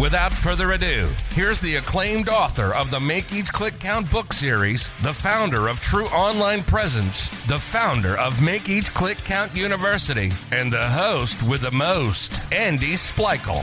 Without further ado, here's the acclaimed author of the Make Each Click Count book series, the founder of True Online Presence, the founder of Make Each Click Count University, and the host with the most, Andy Splichal.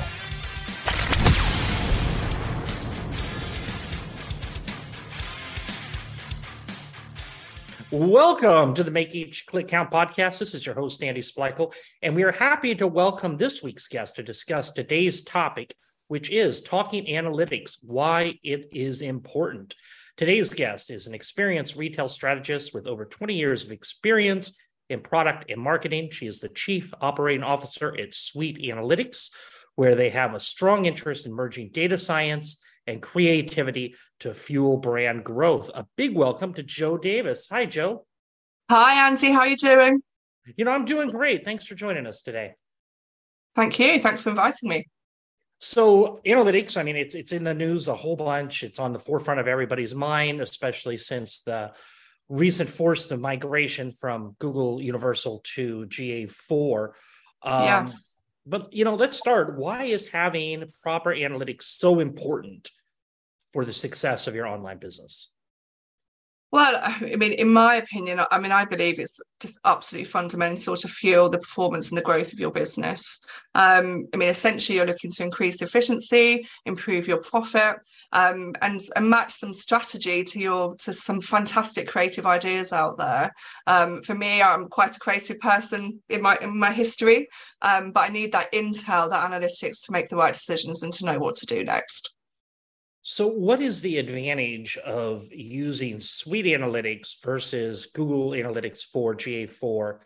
Welcome to the Make Each Click Count podcast. This is your host, Andy Splichal, and we are happy to welcome this week's guest to discuss today's topic which is talking analytics, why it is important. Today's guest is an experienced retail strategist with over 20 years of experience in product and marketing. She is the chief operating officer at Sweet Analytics, where they have a strong interest in merging data science and creativity to fuel brand growth. A big welcome to Jo Davis. Hi, Jo. Hi, Andy. How are you doing? You know, I'm doing great. Thanks for joining us today. Thank you. Thanks for inviting me. So analytics, I mean, it's it's in the news a whole bunch. It's on the forefront of everybody's mind, especially since the recent forced migration from Google Universal to GA4. Um, yeah. But you know, let's start. Why is having proper analytics so important for the success of your online business? Well, I mean, in my opinion, I mean, I believe it's just absolutely fundamental to fuel the performance and the growth of your business. Um, I mean, essentially, you're looking to increase efficiency, improve your profit, um, and, and match some strategy to your to some fantastic creative ideas out there. Um, for me, I'm quite a creative person in my in my history, um, but I need that intel, that analytics to make the right decisions and to know what to do next. So, what is the advantage of using Sweet Analytics versus Google Analytics for GA4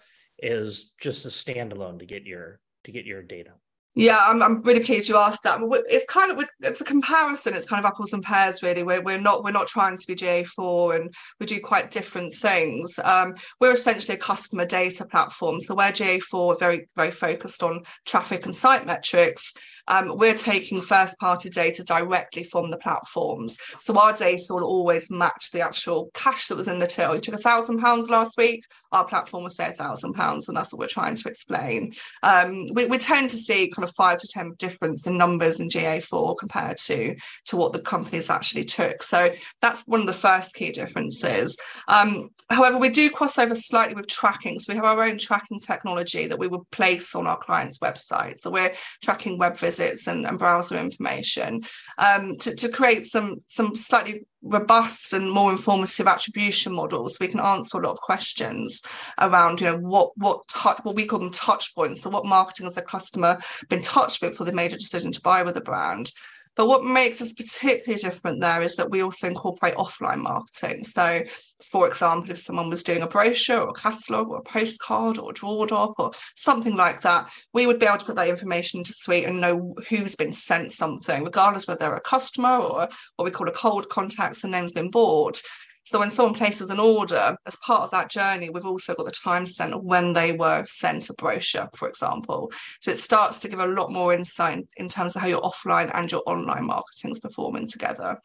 as just a standalone to get your to get your data? Yeah, I'm, I'm really pleased you asked that. It's kind of it's a comparison. It's kind of apples and pears, really. We're, we're not we're not trying to be GA4, and we do quite different things. Um, we're essentially a customer data platform. So where GA4 are very very focused on traffic and site metrics, um, we're taking first party data directly from the platforms. So our data will always match the actual cash that was in the till. You took a thousand pounds last week, our platform will say a thousand pounds, and that's what we're trying to explain. Um, we, we tend to see kind of five to 10 difference in numbers in GA4 compared to, to what the companies actually took. So that's one of the first key differences. Um, however, we do cross over slightly with tracking. So we have our own tracking technology that we would place on our clients' website. So we're tracking web visits and, and browser information um, to, to create some, some slightly robust and more informative attribution models we can answer a lot of questions around you know what what touch what we call them touch points. So what marketing has the customer been touched with before they made a decision to buy with a brand but what makes us particularly different there is that we also incorporate offline marketing. So, for example, if someone was doing a brochure or a catalogue or a postcard or a door drop or something like that, we would be able to put that information into Sweet and know who's been sent something, regardless whether they're a customer or what we call a cold contact, the name's been bought. So when someone places an order, as part of that journey, we've also got the time sent when they were sent a brochure, for example. So it starts to give a lot more insight in terms of how your offline and your online marketing is performing together.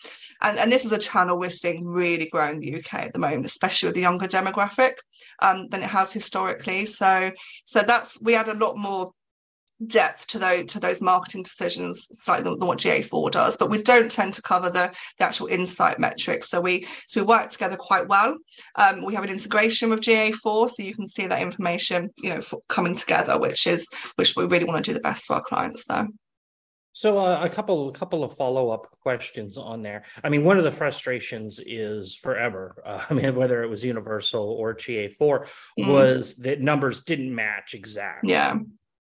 And, and this is a channel we're seeing really grow in the UK at the moment, especially with the younger demographic um, than it has historically. So so that's we add a lot more depth to those to those marketing decisions slightly than, than what GA4 does, but we don't tend to cover the, the actual insight metrics. So we so we work together quite well. Um, we have an integration with GA4, so you can see that information, you know, coming together, which is which we really want to do the best for our clients there. So uh, a couple, a couple of follow up questions on there. I mean, one of the frustrations is forever. Uh, I mean, whether it was Universal or GA4, mm. was that numbers didn't match exactly. Yeah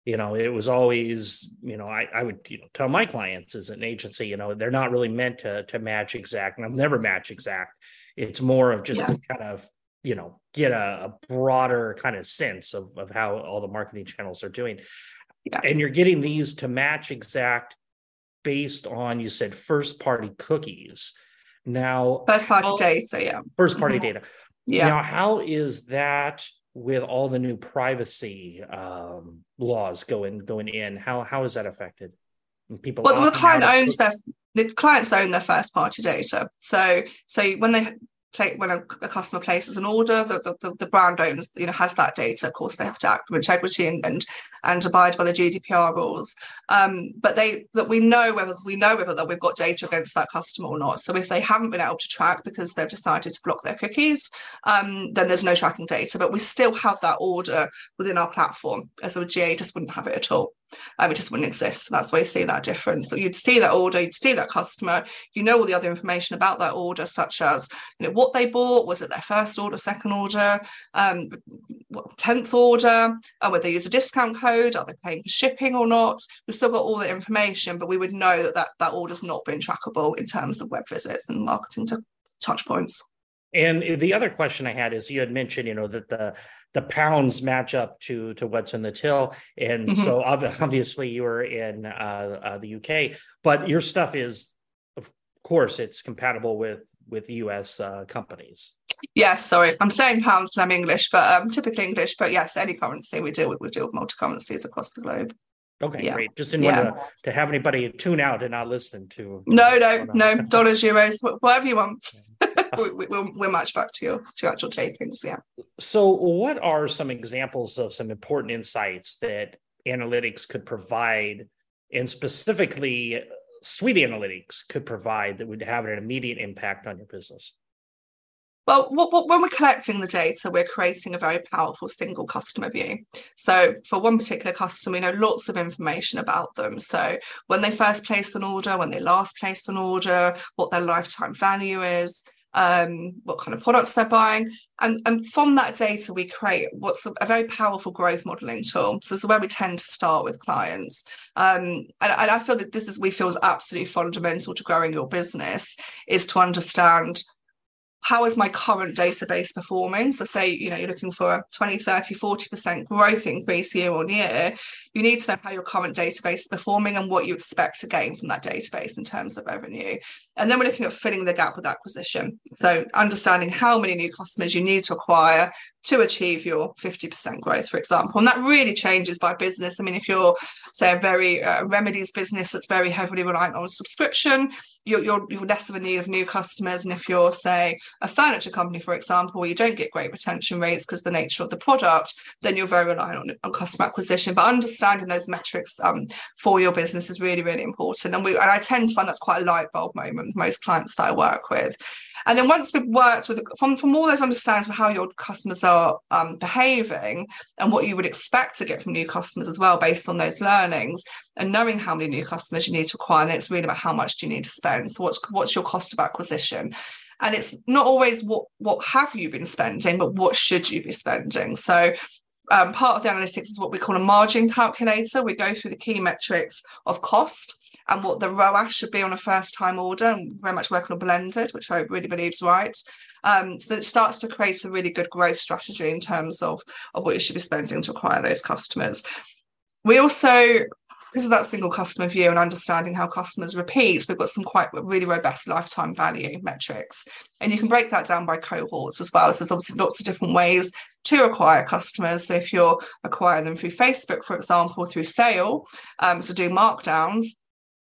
you know it was always you know I, I would you know tell my clients as an agency you know they're not really meant to to match exact and i'll never match exact it's more of just yeah. to kind of you know get a, a, broader kind of sense of, of how all the marketing channels are doing yeah. and you're getting these to match exact based on you said first party cookies Now, first party how, data, yeah. First party mm-hmm. data. Yeah. Now, how is that with all the new privacy um, laws going going in? How how is that affected? people well, the client owns their the clients own their first party data. So so when they play, when a, a, customer places an order, the, the, the, brand owns, you know, has that data. Of course, they have to act with integrity and and, and abide by the GDPR rules. Um, but they that we know whether we know whether that we've got data against that customer or not. So if they haven't been able to track because they've decided to block their cookies, um, then there's no tracking data. But we still have that order within our platform. As a GA, just wouldn't have it at all um, it just wouldn't exist. That's why you see that difference. But you'd see that order, you'd see that customer, you know all the other information about that order, such as you know what they bought, was it their first order, second order, um, tenth order, uh, whether they use a discount code, are they paying for shipping or not? We've still got all the information, but we would know that that, that order's not been trackable in terms of web visits and marketing to touch points. And the other question I had is you had mentioned, you know, that the the pounds match up to to what's in the till, and mm-hmm. so obviously you were in uh, uh, the UK, but your stuff is, of course, it's compatible with with US uh, companies. Yes, sorry, I'm saying pounds because I'm English, but um, typically English. But yes, any currency we deal with, we deal with multi currencies across the globe. Okay, yeah. great. Just didn't yeah. want to, to, have anybody tune out and not listen to. No, no, no. Dollars, euros, whatever you want. we, we, we'll, we'll match back to your to actual takings. Yeah. So, what are some examples of some important insights that analytics could provide, and specifically, uh, Sweet Analytics could provide that would have an immediate impact on your business? Well, when we're collecting the data, we're creating a very powerful single customer view. So, for one particular customer, we know lots of information about them. So, when they first placed an order, when they last placed an order, what their lifetime value is, um, what kind of products they're buying. And, and from that data, we create what's a, a very powerful growth modeling tool. So, this is where we tend to start with clients. Um, and, and I feel that this is, we feel is absolutely fundamental to growing your business is to understand how is my current database performing? So say, you know, you're looking for a 20, 30, 40% growth increase year on year. You need to know how your current database is performing and what you expect to gain from that database in terms of revenue. And then we're looking at filling the gap with acquisition. So understanding how many new customers you need to acquire to achieve your 50% growth, for example. And that really changes by business. I mean, if you're, say, a very uh, remedies business that's very heavily reliant on subscription, you're, you're, you're, less of a need of new customers. And if you're, say, a furniture company, for example, where you don't get great retention rates because the nature of the product, then you're very reliant on, on customer acquisition. But understanding those metrics um, for your business is really, really important. And we and I tend to find that's quite a light bulb moment most clients that I work with. And then once we've worked with from, from all those understandings of how your customers are um, behaving and what you would expect to get from new customers as well, based on those learnings, and knowing how many new customers you need to acquire, and it's really about how much do you need to spend. So what's what's your cost of acquisition? And it's not always what what have you been spending, but what should you be spending. So um, part of the analytics is what we call a margin calculator. We go through the key metrics of cost and what the ROAS should be on a first time order, and very much working on blended, which I really believe is right. Um, so that it starts to create a really good growth strategy in terms of, of what you should be spending to acquire those customers. We also because of that single customer view and understanding how customers repeat, we've got some quite really robust lifetime value metrics. And you can break that down by cohorts as well. So there's obviously lots of different ways to acquire customers. So if you're acquiring them through Facebook, for example, through sale, um, so do markdowns,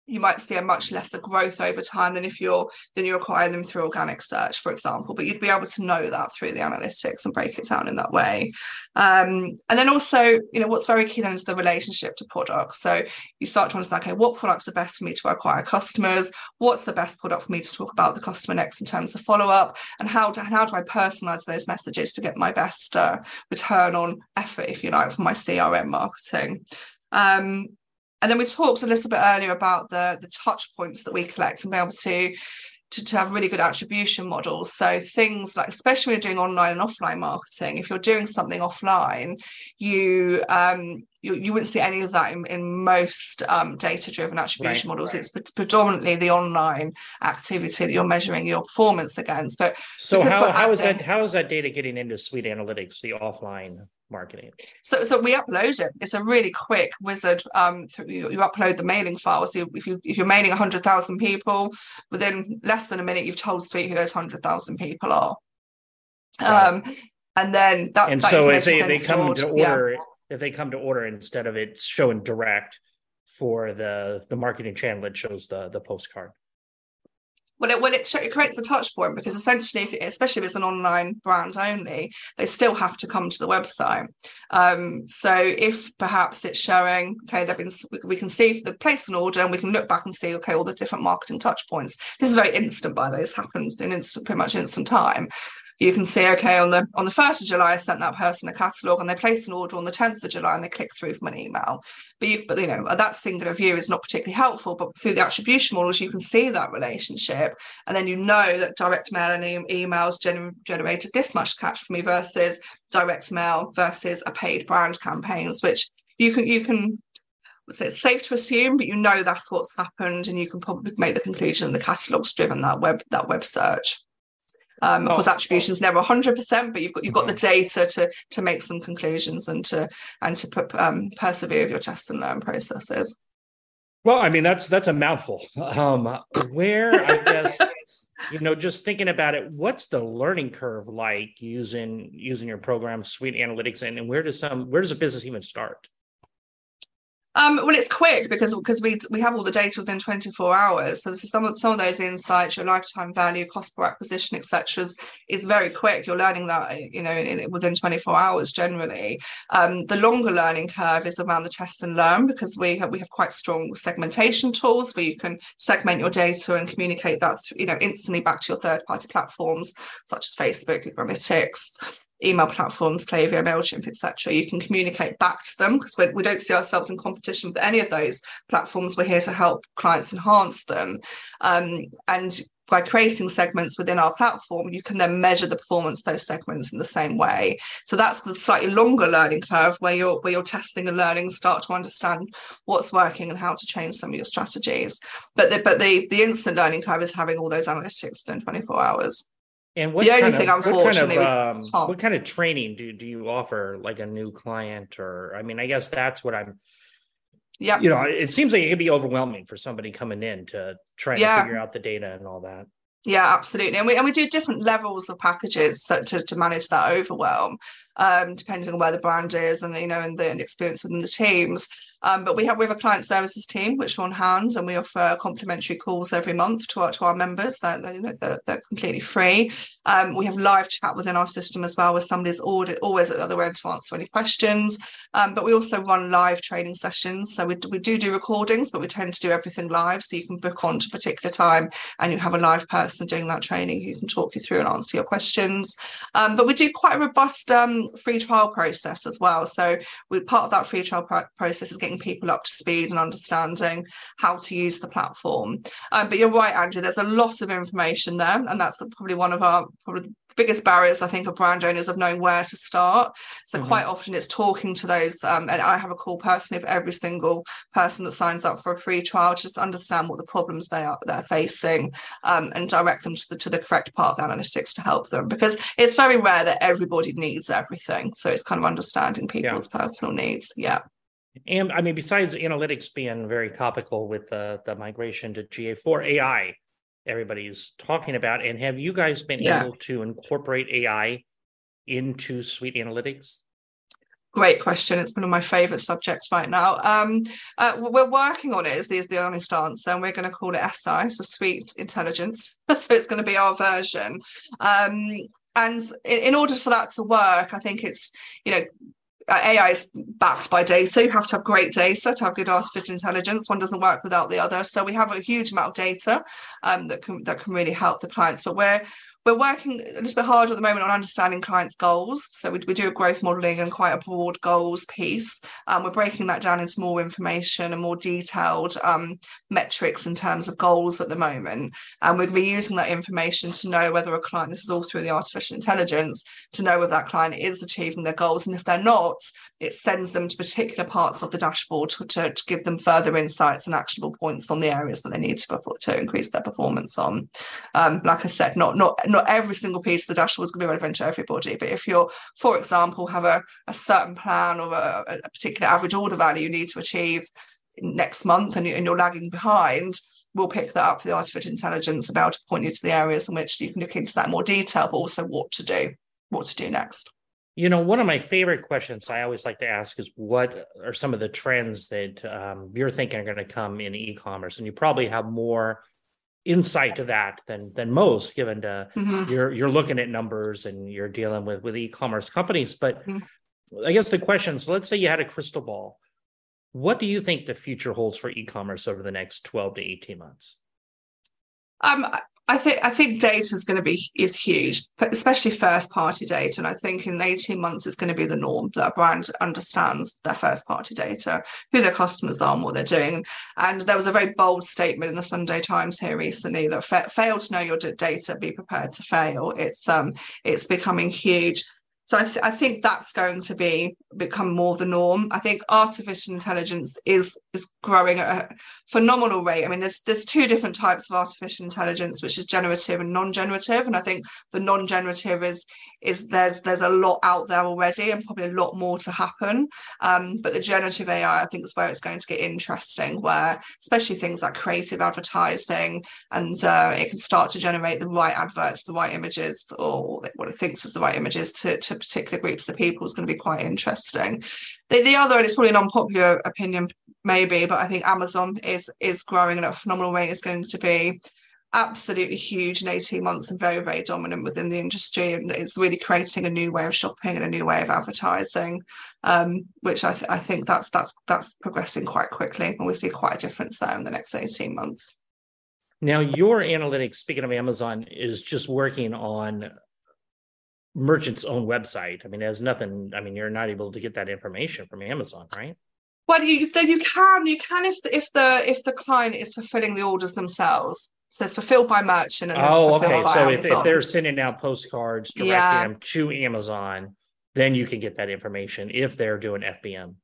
you might see a much lesser growth over time than if you're than you acquire them through organic search, for example. But you'd be able to know that through the analytics and break it down in that way. Um, and then also, you know, what's very key then is the relationship to products. So you start to understand, okay, what products are best for me to acquire customers? What's the best product for me to talk about the customer next in terms of follow up? And how do, how do I personalize those messages to get my best uh, return on effort, if you like, for my CRM marketing? Um, and then we talked a little bit earlier about the, the touch points that we collect and be able to, to, to have really good attribution models. So things like, especially when you're doing online and offline marketing, if you're doing something offline, you um, you, you wouldn't see any of that in, in most um, data-driven attribution right, models. Right. It's predominantly the online activity that you're measuring your performance against. But so how, how is that how is that data getting into Sweet Analytics, the offline marketing? So, so we upload it. It's a really quick wizard. Um, you, you upload the mailing file. So if you if you're mailing hundred thousand people, within less than a minute, you've told Sweet who those hundred thousand people are. Um, and then that. And that so if they, they come stored. to order, yeah. if they come to order instead of it showing direct for the the marketing channel, it shows the the postcard. Well, it well it, it creates a touch point because essentially, if, especially if it's an online brand only, they still have to come to the website. Um, so if perhaps it's showing, okay, they've been we can see the place an order and we can look back and see, okay, all the different marketing touch points. This is very instant, by the way. This happens in instant, pretty much instant time you can see okay on the on the 1st of july i sent that person a catalog and they place an order on the 10th of july and they click through from an email but you but you know that singular view is not particularly helpful but through the attribution models you can see that relationship and then you know that direct mail and e- emails gener- generated this much cash for me versus direct mail versus a paid brand campaigns which you can you can so it's safe to assume, but you know that's what's happened, and you can probably make the conclusion the catalog's driven that web that web search. Um, of oh, course, attribution is never 100%, but you've got you've got the data to to make some conclusions and to and to put, um, persevere with your test and learn processes. Well, I mean that's that's a mouthful. Um, where I guess you know, just thinking about it, what's the learning curve like using using your program, Sweet Analytics, and, and where does some where does a business even start? Um, well, it's quick because because we we have all the data within 24 hours. So some of some of those insights, your lifetime value, cost per acquisition, etc., is, is very quick. You're learning that you know in, in, within 24 hours generally. Um, the longer learning curve is around the test and learn because we have we have quite strong segmentation tools where you can segment your data and communicate that you know instantly back to your third party platforms such as Facebook, Google Analytics, email platforms, Klaviyo, MailChimp, etc. You can communicate back to them because we don't see ourselves in competition with any of those platforms. We're here to help clients enhance them. Um, and by creating segments within our platform, you can then measure the performance of those segments in the same way. So that's the slightly longer learning curve where you're where you're testing and learning, start to understand what's working and how to change some of your strategies. But the but the the instant learning curve is having all those analytics within 24 hours. And what the only thing, of, what kind, of, um, what kind of training do do you offer, like a new client, or I mean, I guess that's what I'm. Yeah, you know, it seems like it could be overwhelming for somebody coming in to try yeah. to figure out the data and all that. Yeah, absolutely, and we and we do different levels of packages to to manage that overwhelm, um, depending on where the brand is and you know and the, and the experience within the teams. Um, but we have we have a client services team which are on hand, and we offer complimentary calls every month to our to our members. That you know they're, they're, completely free. Um, we have live chat within our system as well, where somebody's always at the other end to answer any questions. Um, but we also run live training sessions, so we, we do do recordings, but we tend to do everything live, so you can book on to a particular time, and you have a live person doing that training who can talk you through and answer your questions. Um, but we do quite a robust um, free trial process as well. So we part of that free trial process is getting people up to speed and understanding how to use the platform. Um, but you're right, Andy, there's a lot of information there, and that's probably one of our probably biggest barriers I think of brand owners of knowing where to start. So mm-hmm. quite often it's talking to those, um, and I have a call personally for every single person that signs up for a free trial to just understand what the problems they are they're facing, um, and direct them to the to the correct path analytics to help them because it's very rare that everybody needs everything. So it's kind of understanding people's yeah. personal needs. Yeah. And I mean, besides analytics being very topical with the, the migration to GA4 AI, everybody's talking about. And have you guys been yeah. able to incorporate AI into Sweet Analytics? Great question. It's one of my favorite subjects right now. Um, uh, we're working on it, is the, is the honest answer, and we're going to call it SI, so Sweet Intelligence. so it's going to be our version. Um, and in, order for that to work, I think it's, you know, AI is backed by data. You have to have great data to have good artificial intelligence. One doesn't work without the other. So we have a huge amount of data um, that can that can really help the clients. But we're we're working a little bit harder at the moment on understanding clients' goals. So we, we do a growth modelling and quite a broad goals piece. Um, we're breaking that down into more information and more detailed um, metrics in terms of goals at the moment. And we're using that information to know whether a client, this is all through the artificial intelligence, to know whether that client is achieving their goals. And if they're not, it sends them to particular parts of the dashboard to, to, to give them further insights and actionable points on the areas that they need to, to increase their performance on. Um, like I said, not, not, not not every single piece of the dashboard is going to be relevant to everybody. But if you're, for example, have a, a certain plan or a, a particular average order value you need to achieve next month and, you, are lagging behind, we'll pick that up for the artificial intelligence about to point you to the areas in which you can look into that more detail, but also what to do, what to do next. You know, one of my favorite questions I always like to ask is what are some of the trends that um, you're thinking are going to come in e-commerce? And you probably have more insight to that than than most, given to mm-hmm. you're you're looking at numbers and you're dealing with with e-commerce companies. But mm-hmm. I guess the question: so let's say you had a crystal ball. What do you think the future holds for e-commerce over the next 12 to 18 months? Um, I think I think data is going to be is huge, but especially first party data. And I think in 18 months it's going to be the norm that a brand understands their first party data, who their customers are, and what they're doing. And there was a very bold statement in the Sunday Times here recently that fail to know your data, be prepared to fail. It's um it's becoming huge. So I, th- I, think that's going to be become more the norm. I think artificial intelligence is is growing at a phenomenal rate. I mean, there's there's two different types of artificial intelligence, which is generative and non-generative. And I think the non-generative is is there's there's a lot out there already, and probably a lot more to happen. Um, but the generative AI, I think, is where it's going to get interesting, where especially things like creative advertising, and uh, it can start to generate the right adverts, the right images, or what it thinks is the right images to to particular groups of people is going to be quite interesting. The, the other, and it's probably an unpopular opinion, maybe, but I think Amazon is is growing at a phenomenal rate. Is going to be absolutely huge in 18 months and very very dominant within the industry and it's really creating a new way of shopping and a new way of advertising um, which I, th- I think that's that's that's progressing quite quickly and we see quite a difference there in the next 18 months now your analytics speaking of amazon is just working on merchant's own website. I mean, there's nothing. I mean, you're not able to get that information from Amazon, right? Well, you then you can you can if the, if the if the client is fulfilling the orders themselves. So it's fulfilled by merchant. And oh, okay. So if, if, they're sending out postcards directing yeah. them to Amazon, then you can get that information if they're doing FBM.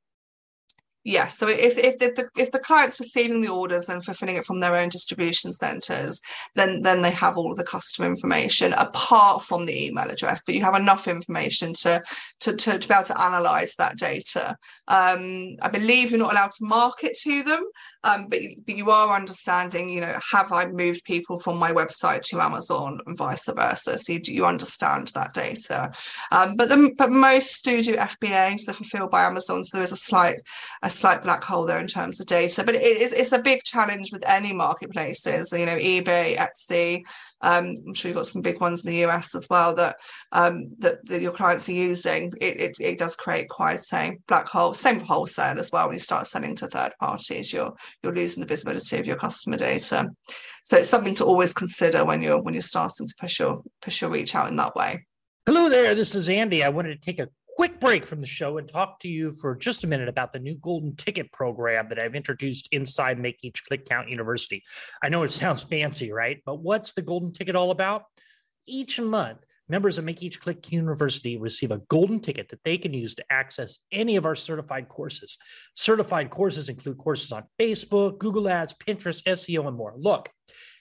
Yes. So if if the if the client's receiving the orders and fulfilling it from their own distribution centres, then then they have all of the customer information apart from the email address. But you have enough information to to to, to be able to analyse that data. Um, I believe you're not allowed to market to them, um, but but you are understanding. You know, have I moved people from my website to Amazon and vice versa? So you, you understand that data. Um, but the, but most do do FBA, so fulfilled by Amazon. So there is a slight a slight black hole there in terms of data. But it is it's a big challenge with any marketplaces. You know, eBay, Etsy. Um, I'm sure you've got some big ones in the US as well that um, that, that, your clients are using. It, it, it does create quite a black hole. Same for wholesale as well. When you start selling to third parties, you're you're losing the visibility of your customer data. So it's something to always consider when you're when you're starting to push your push your reach out in that way. Hello there, this is Andy. I wanted to take a quick break from the show and talk to you for just a minute about the new golden ticket program that I've introduced inside Make Each Click Count University. I know it sounds fancy, right? But what's the golden ticket all about? Each month, members of Make Each Click University receive a golden ticket that they can use to access any of our certified courses. Certified courses include courses on Facebook, Google Ads, Pinterest, SEO, and more. Look,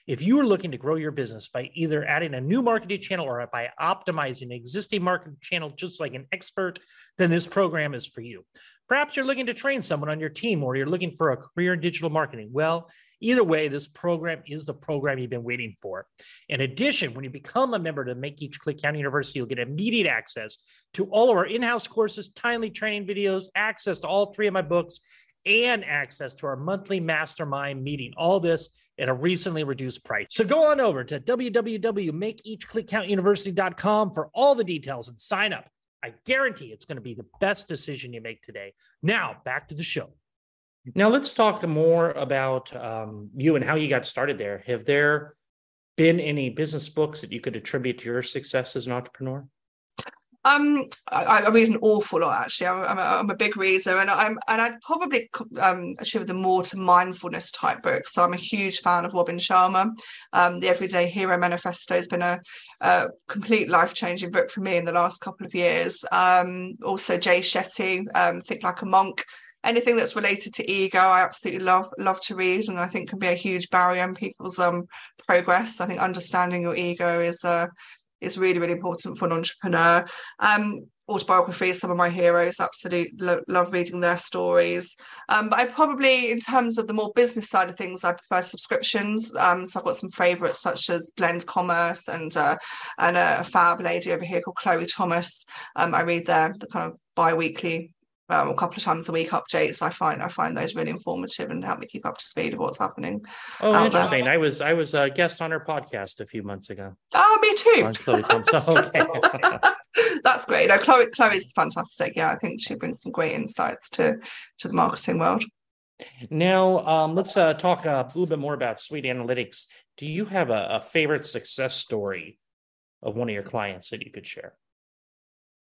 if you are looking to grow your business by either adding a new marketing channel or by optimizing an existing marketing channel just like an expert, then this program is for you. Perhaps you're looking to train someone on your team or you're looking for a career in digital marketing. Well, either way, this program is the program you've been waiting for. In addition, when you become a member to Make Each Click Count University, you'll get immediate access to all of our in house courses, timely training videos, access to all three of my books, and access to our monthly mastermind meeting. All this at a recently reduced price. So go on over to www.makeeachclickcountuniversity.com for all the details and sign up. I guarantee it's going to be the best decision you make today. Now, back to the show. Now, let's talk more about um, you and how you got started there. Have there been any business books that you could attribute to your success as an entrepreneur? Um, I, I, read an awful lot actually. I'm, I'm, a, I'm a big reader, and I'm and I'd probably um, attribute them more to mindfulness type books. So I'm a huge fan of Robin Sharma. Um, the Everyday Hero Manifesto has been a, a complete life changing book for me in the last couple of years. Um, also Jay Shetty, um, Think Like a Monk. Anything that's related to ego, I absolutely love love to read, and I think can be a huge barrier in people's um progress. I think understanding your ego is a is really really important for an entrepreneur. Um, autobiographies, some of my heroes, absolutely lo- love reading their stories. Um, but I probably, in terms of the more business side of things, I prefer subscriptions. Um, so I've got some favourites such as Blend Commerce and uh, and a fab lady over here called Chloe Thomas. Um, I read their the kind of bi-weekly um, a couple of times a week updates. I find I find those really informative and help me keep up to speed of what's happening. Oh, interesting! There. I was I was a guest on her podcast a few months ago. Oh, me too. That's great. No, Chloe Chloe's fantastic. Yeah, I think she brings some great insights to to the marketing world. Now, um, let's uh, talk a little bit more about Sweet Analytics. Do you have a, a favorite success story of one of your clients that you could share?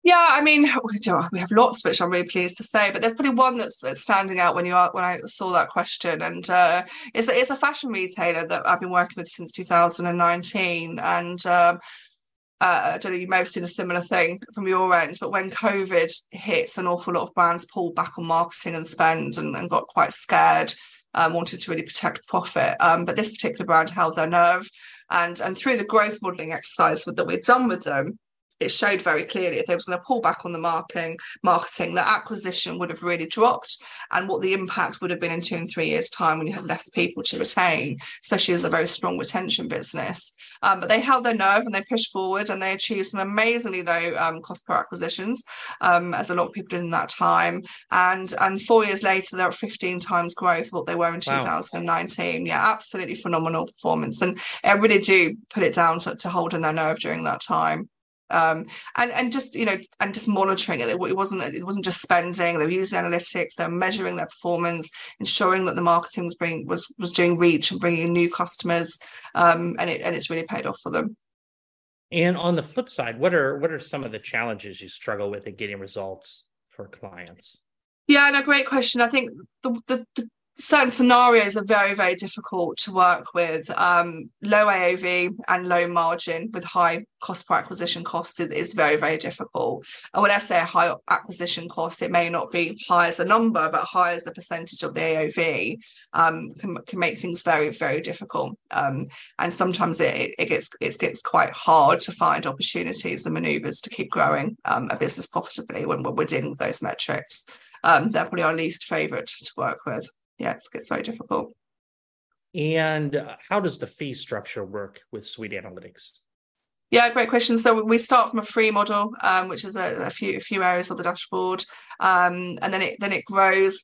Yeah, I mean, we have lots, which I'm really pleased to say, but there's probably one that's, that's standing out when you are when I saw that question, and uh, it's it's a fashion retailer that I've been working with since 2019, and. Um, uh, I don't know, you may have seen a similar thing from your end, but when COVID hits, an awful lot of brands pulled back on marketing and spend and, and got quite scared, um, wanted to really protect profit. Um, but this particular brand held their nerve. And, and through the growth modeling exercise that we'd done with them, it showed very clearly if they was going to pull back on the marketing, marketing, the acquisition would have really dropped, and what the impact would have been in two and three years' time when you had less people to retain, especially as a very strong retention business. Um, but they held their nerve and they pushed forward and they achieved some amazingly low um, cost per acquisitions, um, as a lot of people did in that time. And and four years later, they're at 15 times growth what they were in wow. 2019. Yeah, absolutely phenomenal performance. And I really do put it down to, to holding their nerve during that time um, and and just you know and just monitoring it. It wasn't it wasn't just spending. They were using analytics. They're measuring their performance, ensuring that the marketing was bringing was was doing reach and bringing in new customers, um, and it and it's really paid off for them. And on the flip side, what are what are some of the challenges you struggle with in getting results for clients? Yeah, no, great question. I think the, the, the certain scenarios are very very difficult to work with. Um, low aov and low margin with high cost per acquisition cost is, is very very difficult. And when i say high acquisition cost it may not be high as a number but high as the percentage of the aov um, can, can make things very very difficult. Um, and sometimes it, it gets it gets quite hard to find opportunities and maneuvers to keep growing um, a business profitably when we're dealing with those metrics um, they're probably our least favorite to work with yeah, it's, it's very difficult. And how does the fee structure work with Sweet Analytics? Yeah, great question. So we start from a free model, um, which is a, a, few a few areas of the dashboard, um, and then it then it grows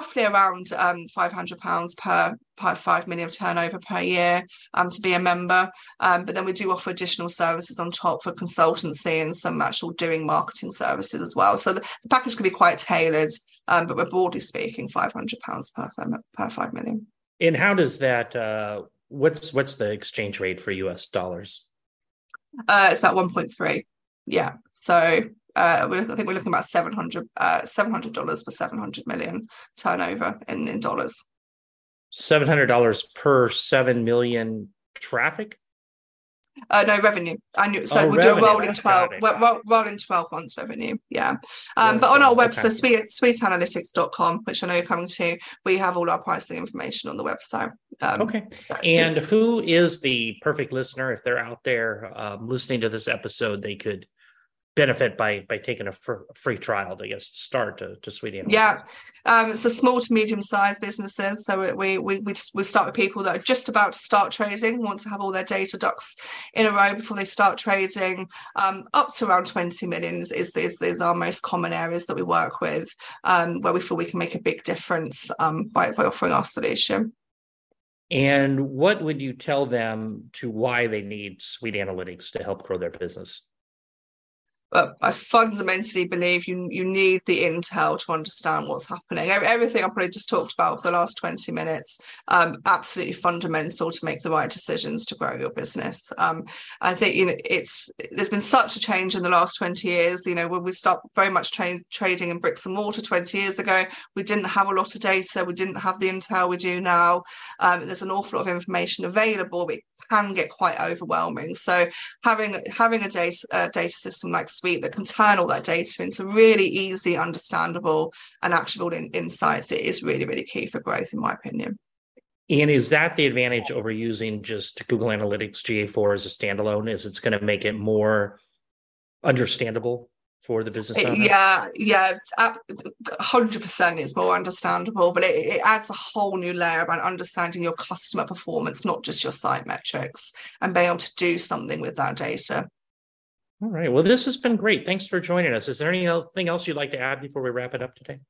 roughly around um, 500 pounds per, per 5 million turnover per year um, to be a member. Um, but then we do offer additional services on top for consultancy and some actual doing marketing services as well. So the, the package can be quite tailored um, but we're broadly speaking 500 pounds per, per 5 million. And how does that uh, what's what's the exchange rate for us dollars? Uh, it's about 1.3 yeah. So uh, I think we're looking about 700 uh, $700 for 700 million turnover in, in dollars. $700 per 7 million traffic? Uh, no revenue. Annual, so oh, we do a rolling twelve, roll, rolling twelve months revenue. Yeah, um, but on our website, okay. sweet, sweetanalytics.com, which I know you're coming to, we have all our pricing information on the website. Um, okay. And it. who is the perfect listener if they're out there um, listening to this episode? They could benefit by by taking a fr- free trial to get start to, to Sweet Analytics? Yeah, um, so small to medium sized businesses. So we we we we start with people that are just about to start trading, want to have all their data ducks in a row before they start trading. Um, up to around twenty millions is, is is our most common areas that we work with, um, where we feel we can make a big difference um, by by offering our solution. And what would you tell them to why they need Sweet Analytics to help grow their business? But I fundamentally believe you you need the intel to understand what's happening. Everything I've probably just talked about for the last 20 minutes, um, absolutely fundamental to make the right decisions to grow your business. Um, I think you know it's there's been such a change in the last 20 years. You know, when we stopped very much tra- trading in bricks and mortar 20 years ago, we didn't have a lot of data, we didn't have the intel we do now. Um, there's an awful lot of information available, but can get quite overwhelming. So having having a data a data system like Sweet that can turn all that data into really easy, understandable, and actionable in, insights it is really really key for growth, in my opinion. And is that the advantage over using just Google Analytics GA4 as a standalone? Is it's going to make it more understandable for the business owner? Yeah, yeah, hundred percent is more understandable, but it, it, adds a whole new layer about understanding your customer performance, not just your site metrics, and being able to do something with that data. All right. Well, this has been great. Thanks for joining us. Is there anything else you'd like to add before we wrap it up today?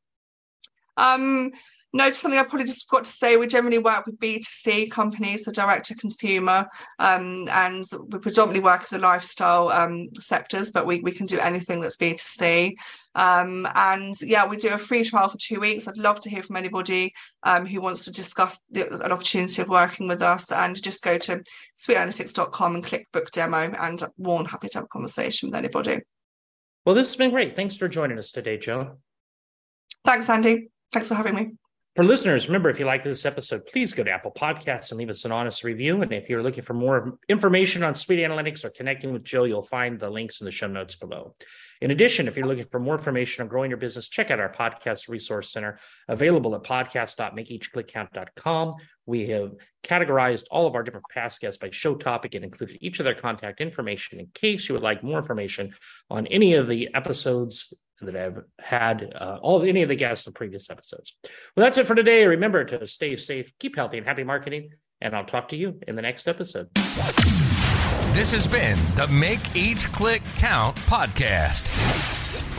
Um, no, just something I probably just forgot to say. We generally work with B2C companies, so direct to consumer, um, and we predominantly work with the lifestyle um, sectors, but we, we can do anything that's B2C. Um, and yeah, we do a free trial for two weeks. I'd love to hear from anybody um, who wants to discuss the, an opportunity of working with us. And just go to sweetanalytics.com and click book demo, and more than happy to have a conversation with anybody. Well, this has been great. Thanks for joining us today, Jo. Thanks, Andy. Thanks for having me. For listeners, remember if you like this episode, please go to Apple Podcasts and leave us an honest review. And if you're looking for more information on Sweet Analytics or connecting with Jill, you'll find the links in the show notes below. In addition, if you're looking for more information on growing your business, check out our podcast resource center available at podcast.makeeachclickcount.com. We have categorized all of our different past guests by show topic and included each of their contact information in case you would like more information on any of the episodes that I've had uh, all any of the guests in previous episodes. Well, that's it for today. Remember to stay safe, keep healthy, and happy marketing. And I'll talk to you in the next episode. This has been the Make Each Click Count podcast.